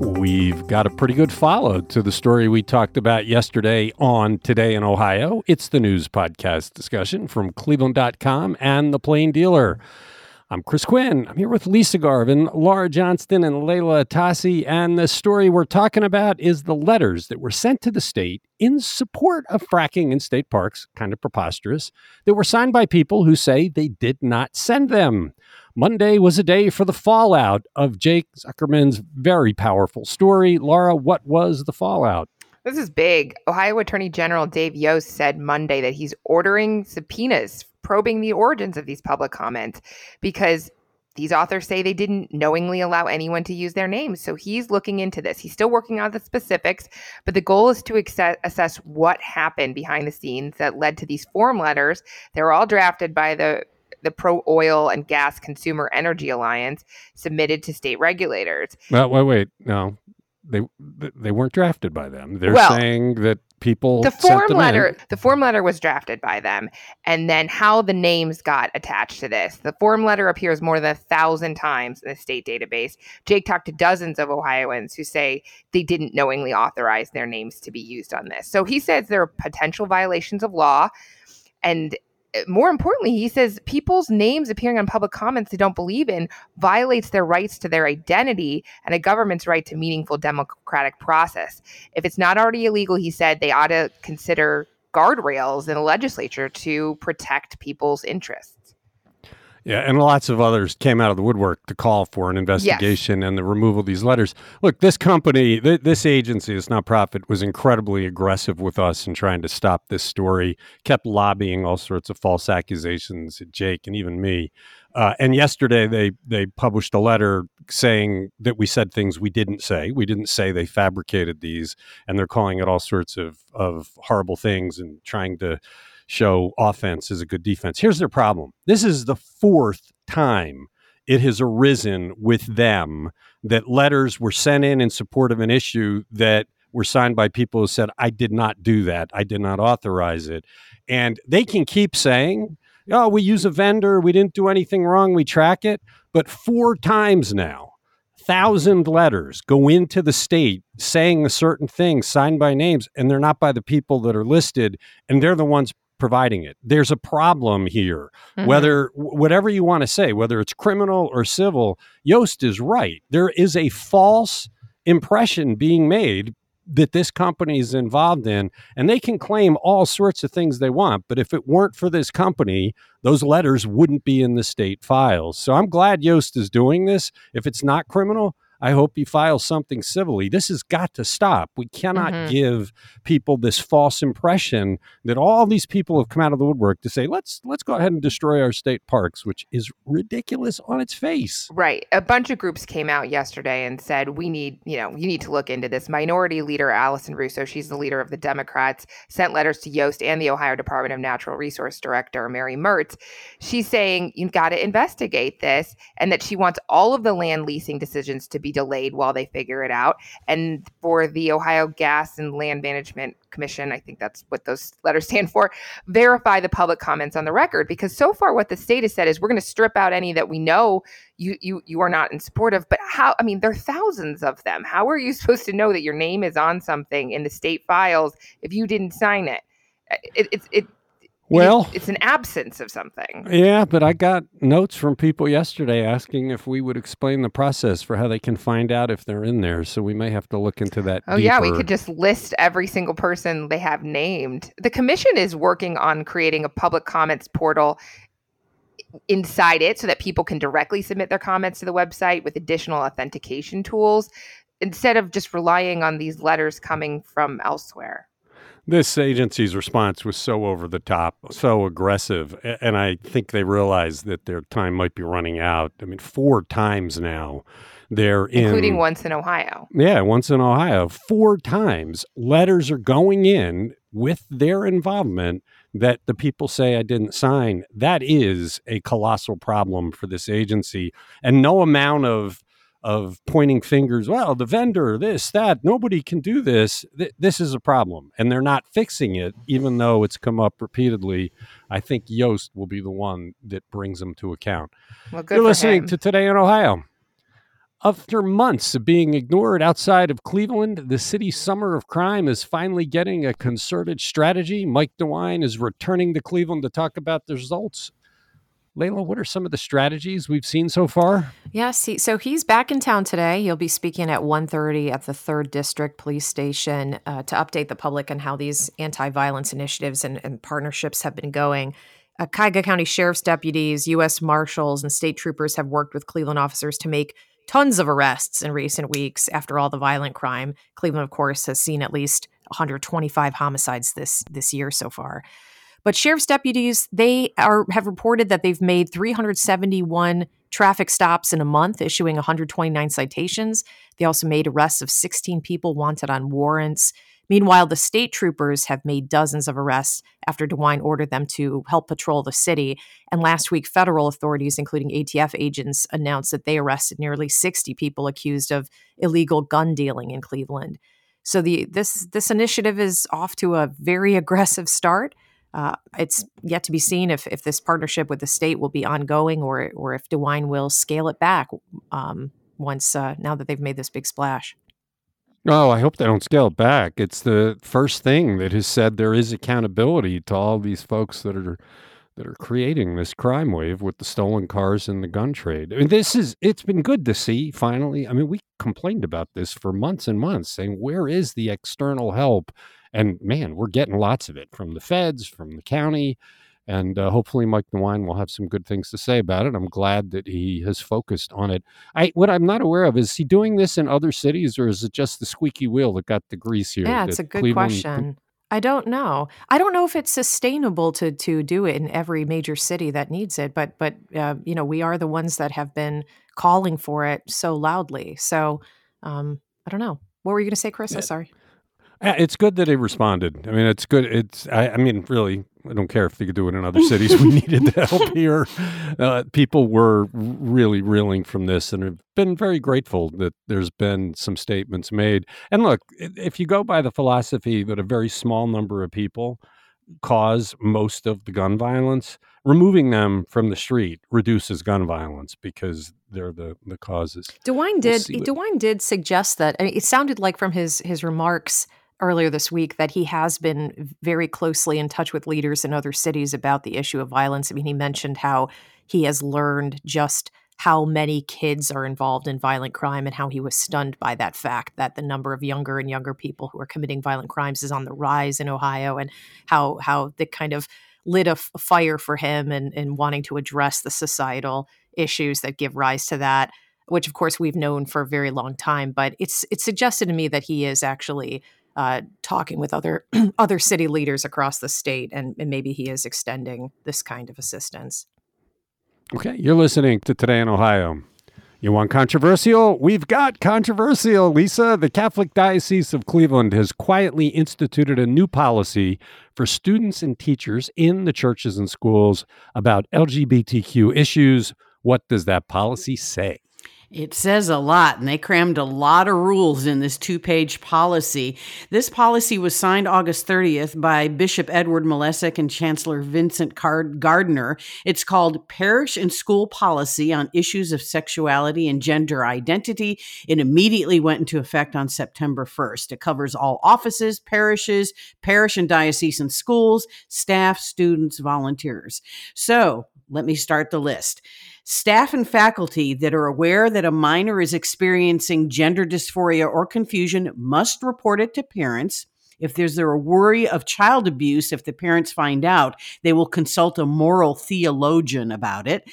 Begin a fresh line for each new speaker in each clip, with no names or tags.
We've got a pretty good follow to the story we talked about yesterday on Today in Ohio. It's the news podcast discussion from Cleveland.com and The Plain Dealer. I'm Chris Quinn. I'm here with Lisa Garvin, Laura Johnston, and Layla Atassi. And the story we're talking about is the letters that were sent to the state in support of fracking in state parks, kind of preposterous, that were signed by people who say they did not send them. Monday was a day for the fallout of Jake Zuckerman's very powerful story. Laura, what was the fallout?
This is big. Ohio Attorney General Dave Yost said Monday that he's ordering subpoenas probing the origins of these public comments because these authors say they didn't knowingly allow anyone to use their names. So he's looking into this. He's still working on the specifics, but the goal is to access, assess what happened behind the scenes that led to these form letters. They were all drafted by the the pro oil and gas consumer energy alliance submitted to state regulators.
Well, wait, wait, no, they they weren't drafted by them. They're well, saying that people
the form letter in. the form letter was drafted by them and then how the names got attached to this the form letter appears more than a thousand times in the state database jake talked to dozens of ohioans who say they didn't knowingly authorize their names to be used on this so he says there are potential violations of law and Eh, more importantly, he says people's names appearing on public comments they don't believe in violates their rights to their identity and a government's right to meaningful democratic process. If it's not already illegal, he said they ought to consider guardrails in the legislature to protect people's interests.
Yeah, and lots of others came out of the woodwork to call for an investigation yes. and the removal of these letters. Look, this company, th- this agency, this nonprofit, was incredibly aggressive with us in trying to stop this story. Kept lobbying all sorts of false accusations at Jake and even me. Uh, and yesterday, they they published a letter saying that we said things we didn't say. We didn't say they fabricated these, and they're calling it all sorts of of horrible things and trying to show offense is a good defense. Here's their problem this is the fourth time it has arisen with them that letters were sent in in support of an issue that were signed by people who said, I did not do that. I did not authorize it. And they can keep saying, oh, we use a vendor. We didn't do anything wrong. We track it. But four times now, thousand letters go into the state saying a certain thing signed by names, and they're not by the people that are listed, and they're the ones providing it. There's a problem here. Mm-hmm. Whether whatever you want to say, whether it's criminal or civil, Yost is right. There is a false impression being made that this company is involved in and they can claim all sorts of things they want but if it weren't for this company those letters wouldn't be in the state files so i'm glad yost is doing this if it's not criminal I hope he files something civilly. This has got to stop. We cannot mm-hmm. give people this false impression that all these people have come out of the woodwork to say let's let's go ahead and destroy our state parks, which is ridiculous on its face.
Right. A bunch of groups came out yesterday and said we need, you know, you need to look into this. Minority leader Allison Russo, she's the leader of the Democrats, sent letters to Yost and the Ohio Department of Natural Resource Director Mary Mertz. She's saying you've got to investigate this and that she wants all of the land leasing decisions to be delayed while they figure it out. And for the Ohio Gas and Land Management Commission, I think that's what those letters stand for, verify the public comments on the record. Because so far, what the state has said is we're going to strip out any that we know you you you are not in support of. But how? I mean, there are thousands of them. How are you supposed to know that your name is on something in the state files if you didn't sign it? Uh, it, it, it
well,
it's an absence of something.
Yeah, but I got notes from people yesterday asking if we would explain the process for how they can find out if they're in there. So we may have to look into that.
Oh,
deeper.
yeah, we could just list every single person they have named. The commission is working on creating a public comments portal inside it so that people can directly submit their comments to the website with additional authentication tools instead of just relying on these letters coming from elsewhere
this agency's response was so over the top, so aggressive, and I think they realize that their time might be running out. I mean, four times now they're
in,
including
once in Ohio.
Yeah, once in Ohio, four times letters are going in with their involvement that the people say I didn't sign. That is a colossal problem for this agency, and no amount of of pointing fingers, well, the vendor, this, that, nobody can do this. Th- this is a problem. And they're not fixing it, even though it's come up repeatedly. I think Yost will be the one that brings them to account.
Well,
You're listening
him.
to Today in Ohio. After months of being ignored outside of Cleveland, the city's summer of crime is finally getting a concerted strategy. Mike DeWine is returning to Cleveland to talk about the results. Layla, what are some of the strategies we've seen so far?
Yes, he, so he's back in town today. He'll be speaking at 1.30 at the 3rd District Police Station uh, to update the public on how these anti-violence initiatives and, and partnerships have been going. Uh, Cuyahoga County Sheriff's deputies, U.S. Marshals, and state troopers have worked with Cleveland officers to make tons of arrests in recent weeks after all the violent crime. Cleveland, of course, has seen at least 125 homicides this this year so far. But sheriff's deputies they are have reported that they've made 371 traffic stops in a month, issuing 129 citations. They also made arrests of 16 people wanted on warrants. Meanwhile, the state troopers have made dozens of arrests after DeWine ordered them to help patrol the city. And last week, federal authorities, including ATF agents, announced that they arrested nearly 60 people accused of illegal gun dealing in Cleveland. So the this this initiative is off to a very aggressive start. Uh, it's yet to be seen if if this partnership with the state will be ongoing or or if DeWine will scale it back um, once uh, now that they've made this big splash.
Oh, I hope they don't scale it back. It's the first thing that has said there is accountability to all these folks that are that are creating this crime wave with the stolen cars and the gun trade. I mean, this is it's been good to see finally. I mean, we complained about this for months and months, saying where is the external help? And man, we're getting lots of it from the feds, from the county. And uh, hopefully, Mike DeWine will have some good things to say about it. I'm glad that he has focused on it. I what I'm not aware of is he doing this in other cities, or is it just the squeaky wheel that got the grease here?
Yeah, it's a good Cleveland... question. I don't know. I don't know if it's sustainable to to do it in every major city that needs it. But but uh, you know, we are the ones that have been calling for it so loudly. So um, I don't know. What were you going to say, Chris? I'm sorry.
It's good that he responded. I mean, it's good. It's, I, I, mean, really, I don't care if they could do it in other cities. We needed the help here. Uh, people were really reeling from this and have been very grateful that there's been some statements made. And look, if you go by the philosophy that a very small number of people cause most of the gun violence, removing them from the street reduces gun violence because they're the the causes.
DeWine did we'll DeWine did suggest that. I mean, it sounded like from his his remarks earlier this week that he has been very closely in touch with leaders in other cities about the issue of violence. I mean, he mentioned how he has learned just how many kids are involved in violent crime and how he was stunned by that fact that the number of younger and younger people who are committing violent crimes is on the rise in Ohio and how how the kind of lit a, fire for him and, and wanting to address the societal issues that give rise to that which of course we've known for a very long time but it's it's suggested to me that he is actually uh, talking with other other city leaders across the state, and, and maybe he is extending this kind of assistance.
Okay, you're listening to Today in Ohio. You want controversial? We've got controversial, Lisa. The Catholic Diocese of Cleveland has quietly instituted a new policy for students and teachers in the churches and schools about LGBTQ issues. What does that policy say?
It says a lot, and they crammed a lot of rules in this two page policy. This policy was signed August 30th by Bishop Edward Malesic and Chancellor Vincent Gardner. It's called Parish and School Policy on Issues of Sexuality and Gender Identity. It immediately went into effect on September 1st. It covers all offices, parishes, parish and diocesan schools, staff, students, volunteers. So let me start the list. Staff and faculty that are aware that a minor is experiencing gender dysphoria or confusion must report it to parents. If there's a worry of child abuse, if the parents find out, they will consult a moral theologian about it.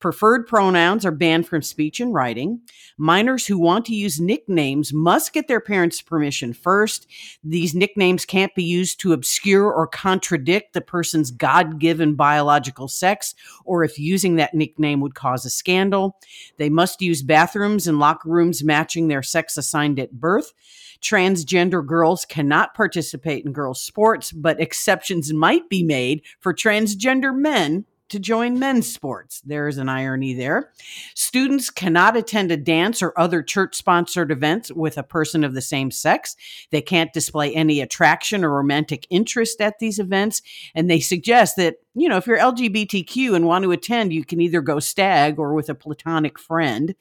Preferred pronouns are banned from speech and writing. Minors who want to use nicknames must get their parents' permission first. These nicknames can't be used to obscure or contradict the person's God given biological sex, or if using that nickname would cause a scandal. They must use bathrooms and locker rooms matching their sex assigned at birth. Transgender girls cannot participate in girls' sports, but exceptions might be made for transgender men to join men's sports. There's an irony there. Students cannot attend a dance or other church sponsored events with a person of the same sex. They can't display any attraction or romantic interest at these events. And they suggest that, you know, if you're LGBTQ and want to attend, you can either go stag or with a platonic friend.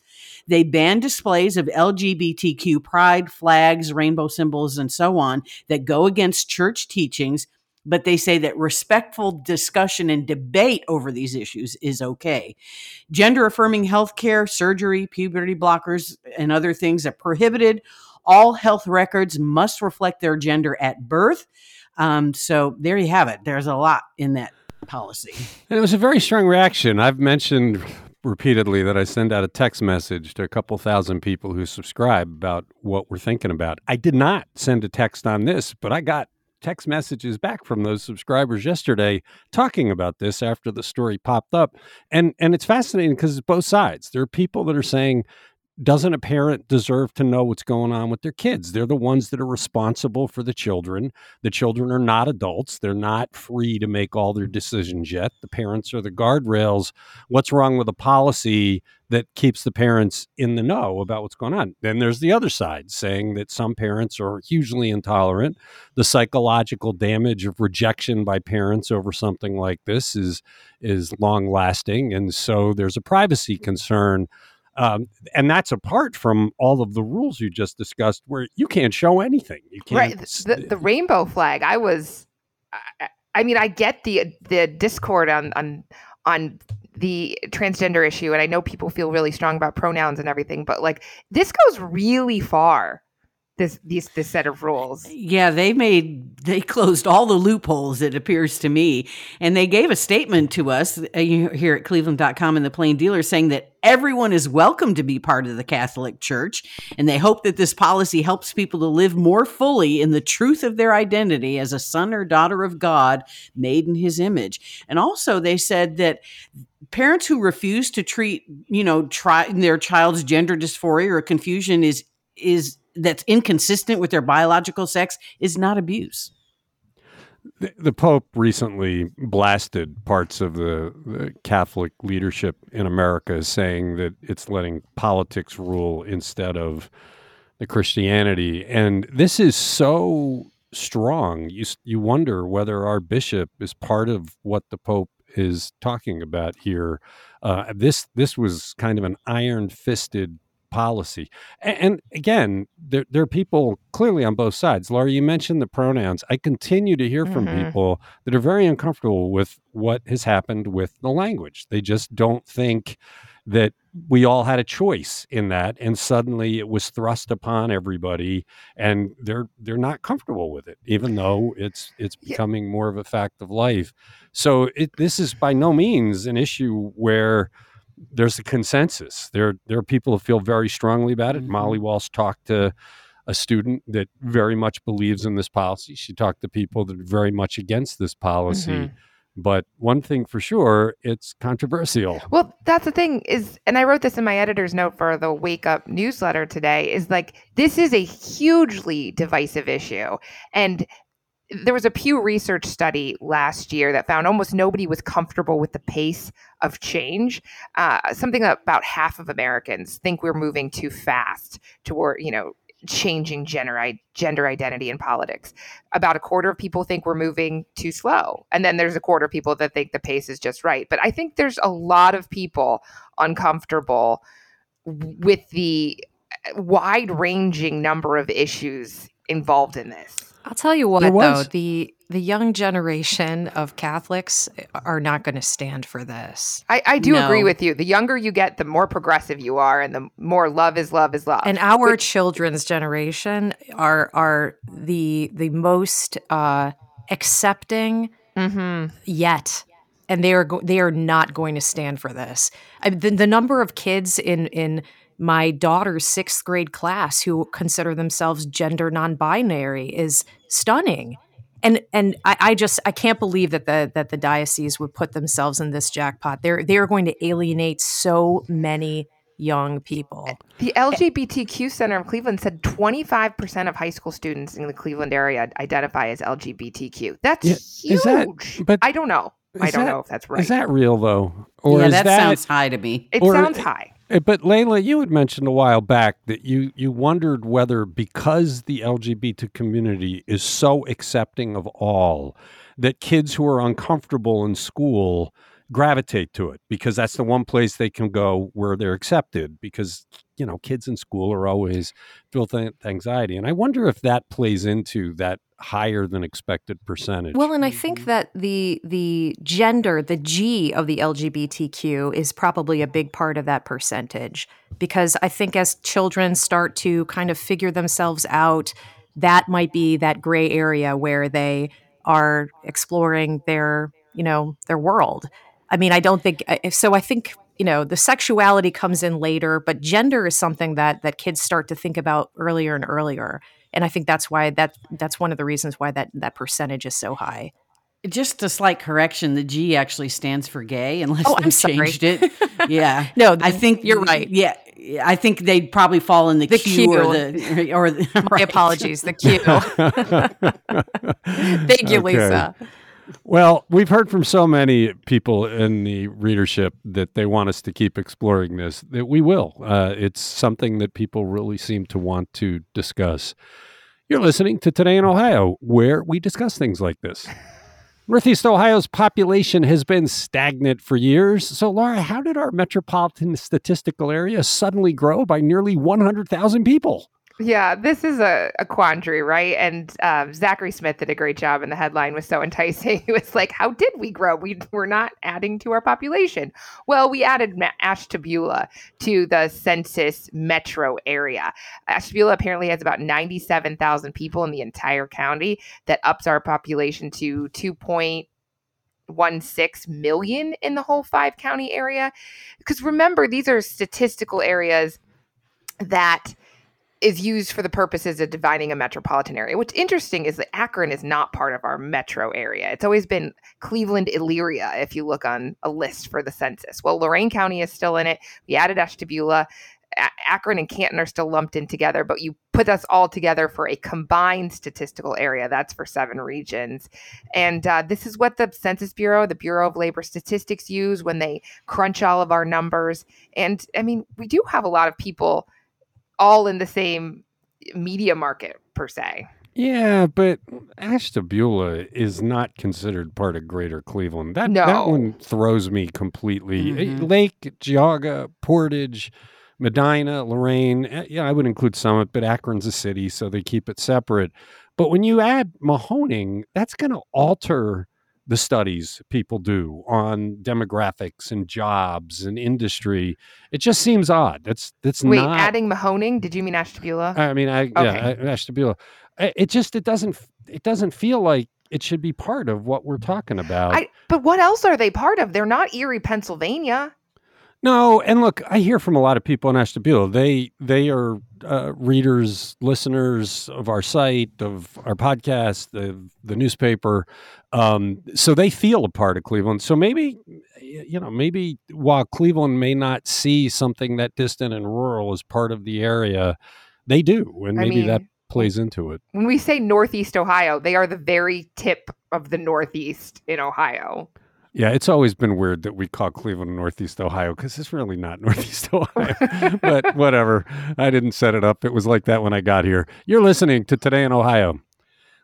They ban displays of LGBTQ pride, flags, rainbow symbols, and so on that go against church teachings but they say that respectful discussion and debate over these issues is okay. Gender affirming healthcare, surgery, puberty blockers, and other things are prohibited. All health records must reflect their gender at birth. Um, so there you have it. There's a lot in that policy.
And it was a very strong reaction. I've mentioned repeatedly that I send out a text message to a couple thousand people who subscribe about what we're thinking about. I did not send a text on this, but I got text messages back from those subscribers yesterday talking about this after the story popped up. And and it's fascinating because it's both sides. There are people that are saying doesn't a parent deserve to know what's going on with their kids? They're the ones that are responsible for the children. The children are not adults. They're not free to make all their decisions yet. The parents are the guardrails. What's wrong with a policy that keeps the parents in the know about what's going on? Then there's the other side saying that some parents are hugely intolerant. The psychological damage of rejection by parents over something like this is is long lasting and so there's a privacy concern um, and that's apart from all of the rules you just discussed, where you can't show anything. You can't.
Right. The, the rainbow flag. I was. I, I mean, I get the the discord on on on the transgender issue, and I know people feel really strong about pronouns and everything, but like this goes really far this these this set of rules.
Yeah, they made they closed all the loopholes it appears to me and they gave a statement to us uh, here at cleveland.com and the plain dealer saying that everyone is welcome to be part of the Catholic Church and they hope that this policy helps people to live more fully in the truth of their identity as a son or daughter of God made in his image. And also they said that parents who refuse to treat, you know, try their child's gender dysphoria or confusion is is that's inconsistent with their biological sex is not abuse.
The, Pope recently blasted parts of the, the, Catholic leadership in America, saying that it's letting politics rule instead of the Christianity. And this is so strong. You, you wonder whether our bishop is part of what the Pope is talking about here. Uh, this this was kind of an iron fisted policy. And, and again, there, there, are people clearly on both sides. Laura, you mentioned the pronouns. I continue to hear from mm-hmm. people that are very uncomfortable with what has happened with the language. They just don't think that we all had a choice in that and suddenly it was thrust upon everybody and they're they're not comfortable with it even though it's it's becoming more of a fact of life so it, this is by no means an issue where there's a consensus. There, there are people who feel very strongly about it. Mm-hmm. Molly Walsh talked to a student that very much believes in this policy. She talked to people that are very much against this policy. Mm-hmm. But one thing for sure, it's controversial.
Well, that's the thing is, and I wrote this in my editor's note for the Wake Up newsletter today, is like this is a hugely divisive issue. And there was a Pew Research study last year that found almost nobody was comfortable with the pace of change. Uh, something about half of Americans think we're moving too fast toward, you know, changing gender gender identity in politics. About a quarter of people think we're moving too slow, and then there's a quarter of people that think the pace is just right. But I think there's a lot of people uncomfortable with the wide ranging number of issues involved in this.
I'll tell you what, though the the young generation of Catholics are not going to stand for this.
I, I do no. agree with you. The younger you get, the more progressive you are, and the more love is love is love.
And our Which, children's generation are are the the most uh, accepting mm-hmm. yet and they are go- they are not going to stand for this. I, the, the number of kids in in my daughter's sixth grade class who consider themselves gender non-binary is stunning and and I, I, just I can't believe that the that the diocese would put themselves in this jackpot. They're they are going to alienate so many young people.
The LGBTQ Center of Cleveland said 25% of high school students in the Cleveland area identify as LGBTQ. That's yeah, huge. That, but I don't know. I don't that, know if that's right.
Is that real though? Or
yeah, that,
that,
sounds high to me.
It or, sounds high.
Eh, but Layla, you had mentioned a while back that you you wondered whether because the LGBT community is so accepting of all, that kids who are uncomfortable in school gravitate to it because that's the one place they can go where they're accepted because you know kids in school are always filled with anxiety and i wonder if that plays into that higher than expected percentage.
Well and i think mm-hmm. that the the gender the g of the lgbtq is probably a big part of that percentage because i think as children start to kind of figure themselves out that might be that gray area where they are exploring their you know their world I mean, I don't think so. I think you know the sexuality comes in later, but gender is something that that kids start to think about earlier and earlier, and I think that's why that that's one of the reasons why that that percentage is so high.
Just a slight correction: the G actually stands for gay, unless oh, they changed it. Yeah,
no, I think you're right.
Yeah, I think they'd probably fall in the, the Q, Q, or the or the,
my right. apologies, the Q. Thank you, okay. Lisa.
Well, we've heard from so many people in the readership that they want us to keep exploring this, that we will. Uh, it's something that people really seem to want to discuss. You're listening to Today in Ohio, where we discuss things like this. Northeast Ohio's population has been stagnant for years. So, Laura, how did our metropolitan statistical area suddenly grow by nearly 100,000 people?
Yeah, this is a, a quandary, right? And um, Zachary Smith did a great job, and the headline was so enticing. It was like, "How did we grow? We were not adding to our population." Well, we added Ashtabula to the census metro area. Ashtabula apparently has about ninety-seven thousand people in the entire county. That ups our population to two point one six million in the whole five county area. Because remember, these are statistical areas that is used for the purposes of dividing a metropolitan area. What's interesting is that Akron is not part of our metro area. It's always been Cleveland Elyria if you look on a list for the census. Well, Lorain County is still in it. We added Ashtabula. Akron and Canton are still lumped in together, but you put us all together for a combined statistical area. That's for seven regions. And uh, this is what the Census Bureau, the Bureau of Labor Statistics use when they crunch all of our numbers. And I mean, we do have a lot of people all in the same media market per se.
Yeah, but Ashtabula is not considered part of Greater Cleveland. That
no.
that one throws me completely. Eh, mm-hmm. Lake, Geauga, Portage, Medina, Lorain. Eh, yeah, I would include Summit, but Akron's a city, so they keep it separate. But when you add Mahoning, that's going to alter the studies people do on demographics and jobs and industry. It just seems odd. That's that's
Wait,
not
adding Mahoning. Did you mean Ashtabula?
I mean, I okay. yeah, Ashtabula. It just it doesn't it doesn't feel like it should be part of what we're talking about.
I, but what else are they part of? They're not Erie, Pennsylvania.
No, and look, I hear from a lot of people in Ashtabula. They they are uh, readers, listeners of our site, of our podcast, the the newspaper. Um, so they feel a part of Cleveland. So maybe you know, maybe while Cleveland may not see something that distant and rural as part of the area, they do, and maybe I mean, that plays into it.
When we say Northeast Ohio, they are the very tip of the Northeast in Ohio.
Yeah, it's always been weird that we call Cleveland Northeast Ohio because it's really not Northeast Ohio. but whatever. I didn't set it up. It was like that when I got here. You're listening to Today in Ohio.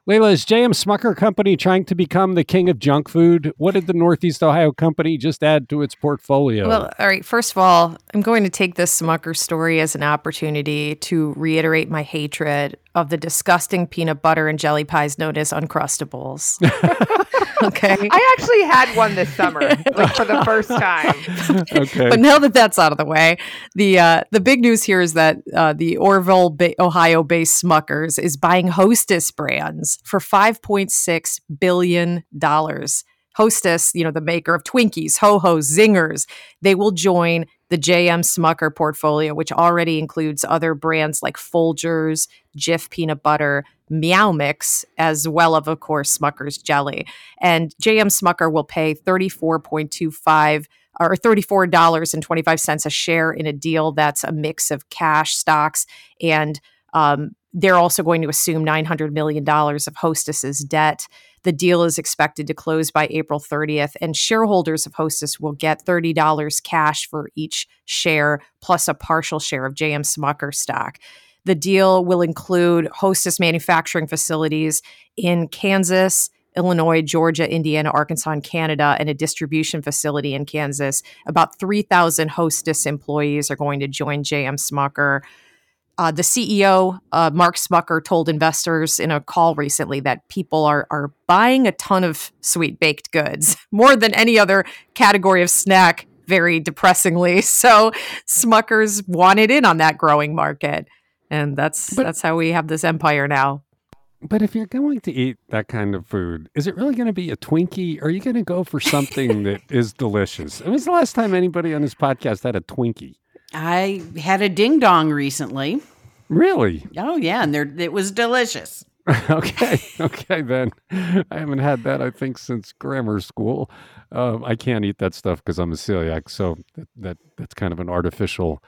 Layla, is JM Smucker Company trying to become the king of junk food? What did the Northeast Ohio company just add to its portfolio?
Well, all right. First of all, I'm going to take this Smucker story as an opportunity to reiterate my hatred of the disgusting peanut butter and jelly pies known as Uncrustables. okay.
I actually had one this summer, like for the first time.
okay. But now that that's out of the way, the uh, the big news here is that uh, the Orrville, ba- Ohio-based Smuckers is buying Hostess brands for 5.6 billion dollars. Hostess, you know, the maker of Twinkies, Ho Ho, Zingers, they will join the JM Smucker portfolio, which already includes other brands like Folgers, Jif peanut butter, Meow Mix, as well of, of course, Smucker's jelly. And JM Smucker will pay 34.25 or $34.25 a share in a deal that's a mix of cash, stocks, and um, they're also going to assume $900 million of Hostess's debt. The deal is expected to close by April 30th, and shareholders of Hostess will get $30 cash for each share, plus a partial share of JM Smucker stock. The deal will include Hostess manufacturing facilities in Kansas, Illinois, Georgia, Indiana, Arkansas, and Canada, and a distribution facility in Kansas. About 3,000 Hostess employees are going to join JM Smucker. Uh, the CEO, uh, Mark Smucker, told investors in a call recently that people are are buying a ton of sweet baked goods, more than any other category of snack. Very depressingly, so Smuckers wanted in on that growing market, and that's but, that's how we have this empire now.
But if you're going to eat that kind of food, is it really going to be a Twinkie? Or are you going to go for something that is delicious? When was the last time anybody on this podcast had a Twinkie?
I had a ding dong recently.
Really?
Oh yeah, and there it was delicious.
okay, okay then. I haven't had that I think since grammar school. Um, I can't eat that stuff because I'm a celiac, so that, that that's kind of an artificial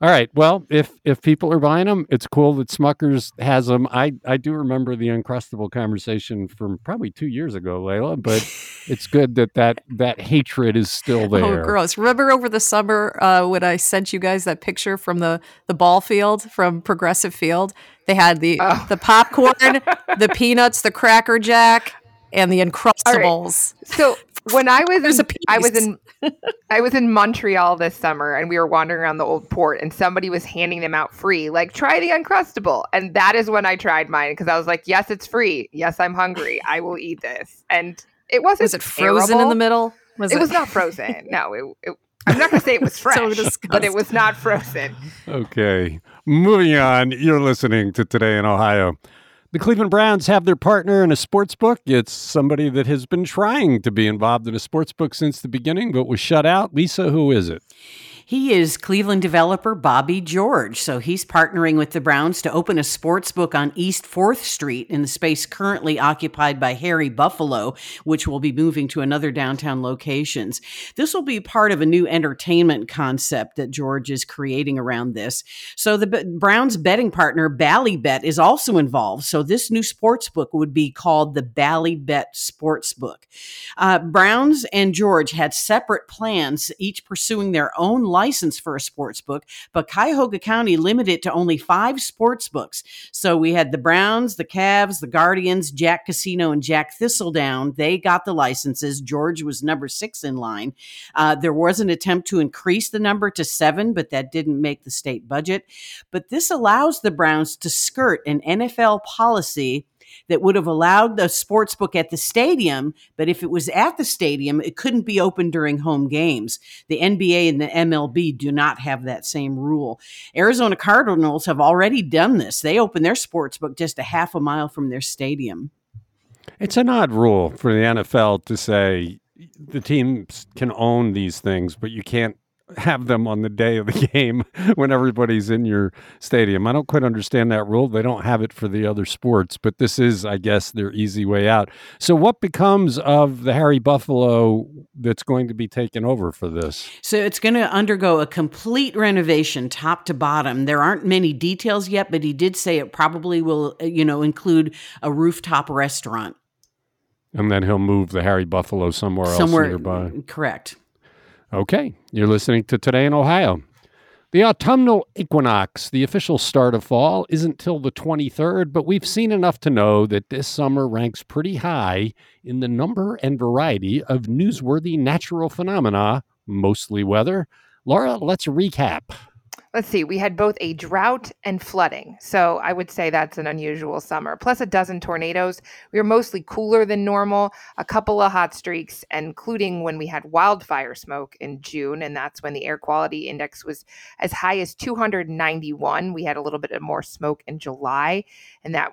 all right. Well, if if people are buying them, it's cool that Smuckers has them. I I do remember the uncrustable conversation from probably two years ago, Layla. But it's good that that that hatred is still oh, there.
Oh, gross! Remember over the summer uh, when I sent you guys that picture from the the ball field from Progressive Field? They had the oh. the popcorn, the peanuts, the Cracker Jack, and the Uncrustables.
Right. So when I was in, I was in I was in Montreal this summer and we were wandering around the old port and somebody was handing them out free like try the uncrustable and that is when I tried mine because I was like yes it's free yes I'm hungry I will eat this and it wasn't
was it frozen terrible. in the middle
was it, it was not frozen no it, it I'm not going to say it was fresh, so but it was not frozen.
Okay. Moving on. You're listening to Today in Ohio. The Cleveland Browns have their partner in a sports book. It's somebody that has been trying to be involved in a sports book since the beginning, but was shut out. Lisa, who is it?
He is Cleveland developer Bobby George. So he's partnering with the Browns to open a sports book on East 4th Street in the space currently occupied by Harry Buffalo, which will be moving to another downtown locations. This will be part of a new entertainment concept that George is creating around this. So the Browns betting partner Ballybet is also involved. So this new sports book would be called the Ballybet Sports Book. Uh, Browns and George had separate plans, each pursuing their own license for a sports book, but Cuyahoga County limited it to only five sports books. So we had the Browns, the Cavs, the Guardians, Jack Casino, and Jack Thistledown. They got the licenses. George was number six in line. Uh, there was an attempt to increase the number to seven, but that didn't make the state budget. But this allows the Browns to skirt an NFL policy that would have allowed the sports book at the stadium, but if it was at the stadium, it couldn't be open during home games. The NBA and the MLB do not have that same rule. Arizona Cardinals have already done this. They open their sports book just a half a mile from their stadium.
It's an odd rule for the NFL to say the teams can own these things, but you can't have them on the day of the game when everybody's in your stadium. I don't quite understand that rule. They don't have it for the other sports, but this is, I guess, their easy way out. So, what becomes of the Harry Buffalo that's going to be taken over for this?
So, it's going to undergo a complete renovation, top to bottom. There aren't many details yet, but he did say it probably will, uh, you know, include a rooftop restaurant.
And then he'll move the Harry Buffalo somewhere, somewhere else nearby.
Correct.
Okay, you're listening to Today in Ohio. The autumnal equinox, the official start of fall, isn't till the 23rd, but we've seen enough to know that this summer ranks pretty high in the number and variety of newsworthy natural phenomena, mostly weather. Laura, let's recap
let's see, we had both a drought and flooding. So I would say that's an unusual summer. Plus a dozen tornadoes. We were mostly cooler than normal, a couple of hot streaks, including when we had wildfire smoke in June. And that's when the air quality index was as high as 291. We had a little bit of more smoke in July, and that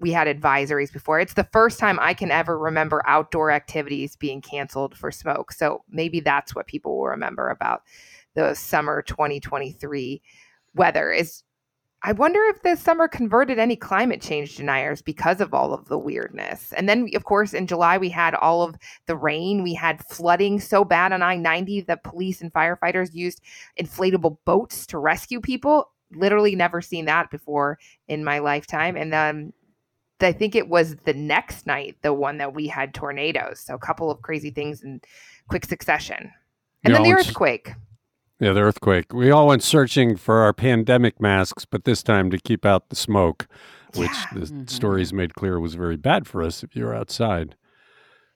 we had advisories before. It's the first time I can ever remember outdoor activities being canceled for smoke. So maybe that's what people will remember about the summer 2023 weather is I wonder if this summer converted any climate change deniers because of all of the weirdness. And then, of course, in July, we had all of the rain. We had flooding so bad on I 90 that police and firefighters used inflatable boats to rescue people. Literally never seen that before in my lifetime. And um, then I think it was the next night, the one that we had tornadoes. So a couple of crazy things in quick succession. And then the earthquake.
Yeah, the earthquake. We all went searching for our pandemic masks, but this time to keep out the smoke, which yeah. the mm-hmm. stories made clear was very bad for us if you're outside.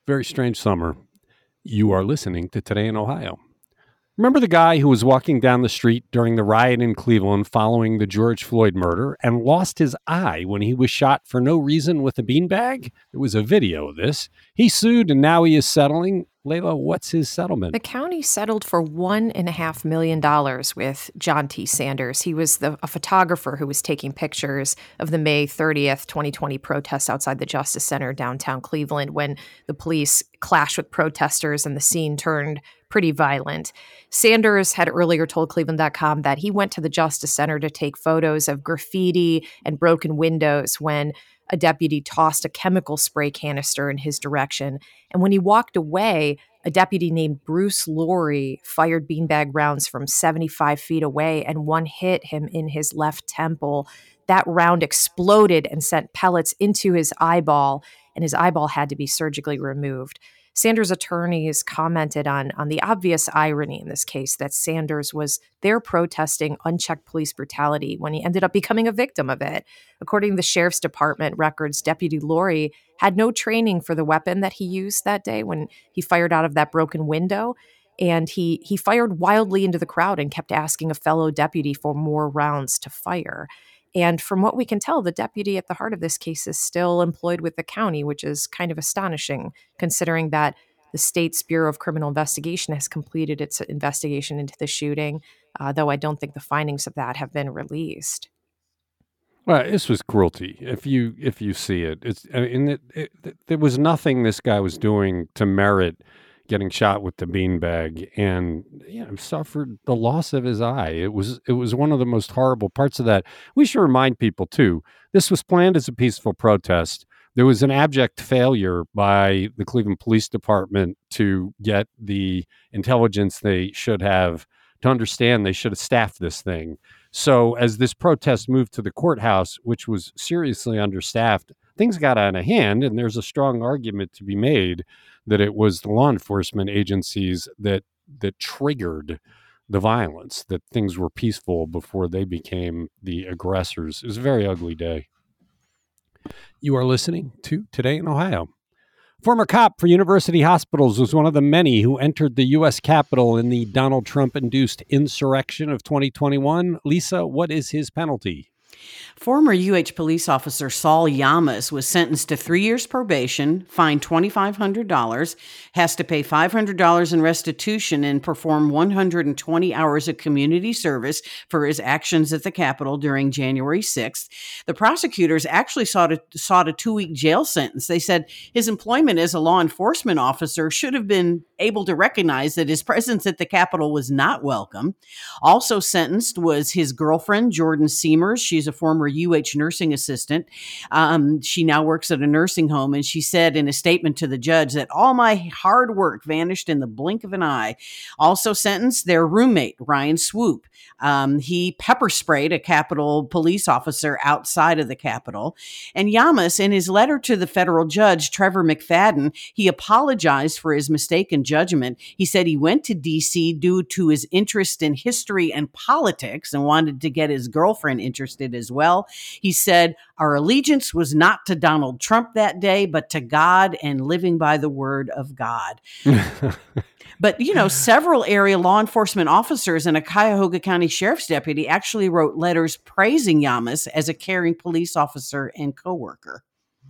Very strange summer. You are listening to Today in Ohio. Remember the guy who was walking down the street during the riot in Cleveland following the George Floyd murder and lost his eye when he was shot for no reason with a beanbag? There was a video of this. He sued and now he is settling. Layla, what's his settlement?
The county settled for $1.5 million with John T. Sanders. He was the, a photographer who was taking pictures of the May 30th, 2020 protests outside the Justice Center downtown Cleveland when the police clashed with protesters and the scene turned pretty violent. Sanders had earlier told Cleveland.com that he went to the Justice Center to take photos of graffiti and broken windows when a deputy tossed a chemical spray canister in his direction. And when he walked away, a deputy named Bruce Laurie fired beanbag rounds from 75 feet away, and one hit him in his left temple. That round exploded and sent pellets into his eyeball, and his eyeball had to be surgically removed. Sanders' attorneys commented on, on the obvious irony in this case that Sanders was there protesting unchecked police brutality when he ended up becoming a victim of it. According to the sheriff's department records, Deputy Laurie had no training for the weapon that he used that day when he fired out of that broken window. And he he fired wildly into the crowd and kept asking a fellow deputy for more rounds to fire. And from what we can tell, the deputy at the heart of this case is still employed with the county, which is kind of astonishing considering that the state's Bureau of Criminal Investigation has completed its investigation into the shooting, uh, though I don't think the findings of that have been released.
Well, this was cruelty. If you if you see it, it's I mean, it, it, there was nothing this guy was doing to merit getting shot with the beanbag and you know, suffered the loss of his eye. It was it was one of the most horrible parts of that. We should remind people too. This was planned as a peaceful protest. There was an abject failure by the Cleveland Police Department to get the intelligence they should have to understand they should have staffed this thing. So as this protest moved to the courthouse, which was seriously understaffed, things got out of hand and there's a strong argument to be made that it was the law enforcement agencies that that triggered the violence, that things were peaceful before they became the aggressors. It was a very ugly day. You are listening to Today in Ohio. Former cop for University Hospitals was one of the many who entered the U.S. Capitol in the Donald Trump induced insurrection of 2021. Lisa, what is his penalty?
Former UH police officer Saul Yamas was sentenced to three years probation, fined $2,500, has to pay $500 in restitution, and perform 120 hours of community service for his actions at the Capitol during January 6th. The prosecutors actually sought a, sought a two week jail sentence. They said his employment as a law enforcement officer should have been able to recognize that his presence at the Capitol was not welcome. Also sentenced was his girlfriend, Jordan Siemers. She's a former UH nursing assistant. Um, she now works at a nursing home, and she said in a statement to the judge that all my hard work vanished in the blink of an eye. Also sentenced their roommate, Ryan Swoope. Um, he pepper sprayed a Capitol police officer outside of the Capitol. And Yamas, in his letter to the federal judge, Trevor McFadden, he apologized for his mistaken judgment. He said he went to D.C. due to his interest in history and politics and wanted to get his girlfriend interested as well. He said, Our allegiance was not to Donald Trump that day, but to God and living by the word of God. but, you know, several area law enforcement officers and a Cuyahoga County Sheriff's deputy actually wrote letters praising Yamas as a caring police officer and coworker.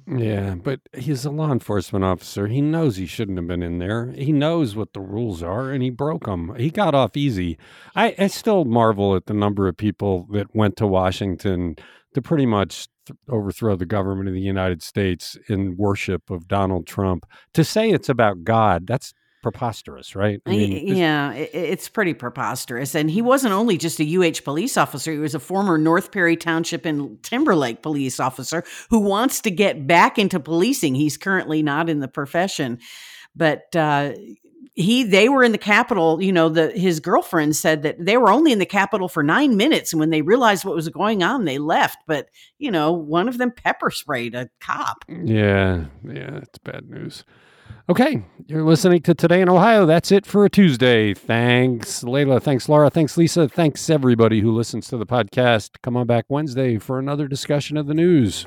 Yeah, but he's a law enforcement officer. He knows he shouldn't have been in there. He knows what the rules are, and he broke them. He got off easy. I, I still marvel at the number of people that went to Washington to pretty much th- overthrow the government of the United States in worship of Donald Trump. To say it's about God, that's preposterous, right?
I mean, yeah, it's pretty preposterous. And he wasn't only just a UH police officer, he was a former North Perry Township and Timberlake police officer who wants to get back into policing. He's currently not in the profession. But uh, he they were in the Capitol. You know, the his girlfriend said that they were only in the Capitol for nine minutes, and when they realized what was going on, they left. But you know, one of them pepper sprayed a cop.
Yeah, yeah, it's bad news. Okay, you're listening to Today in Ohio. That's it for a Tuesday. Thanks, Layla. Thanks, Laura. Thanks, Lisa. Thanks, everybody who listens to the podcast. Come on back Wednesday for another discussion of the news.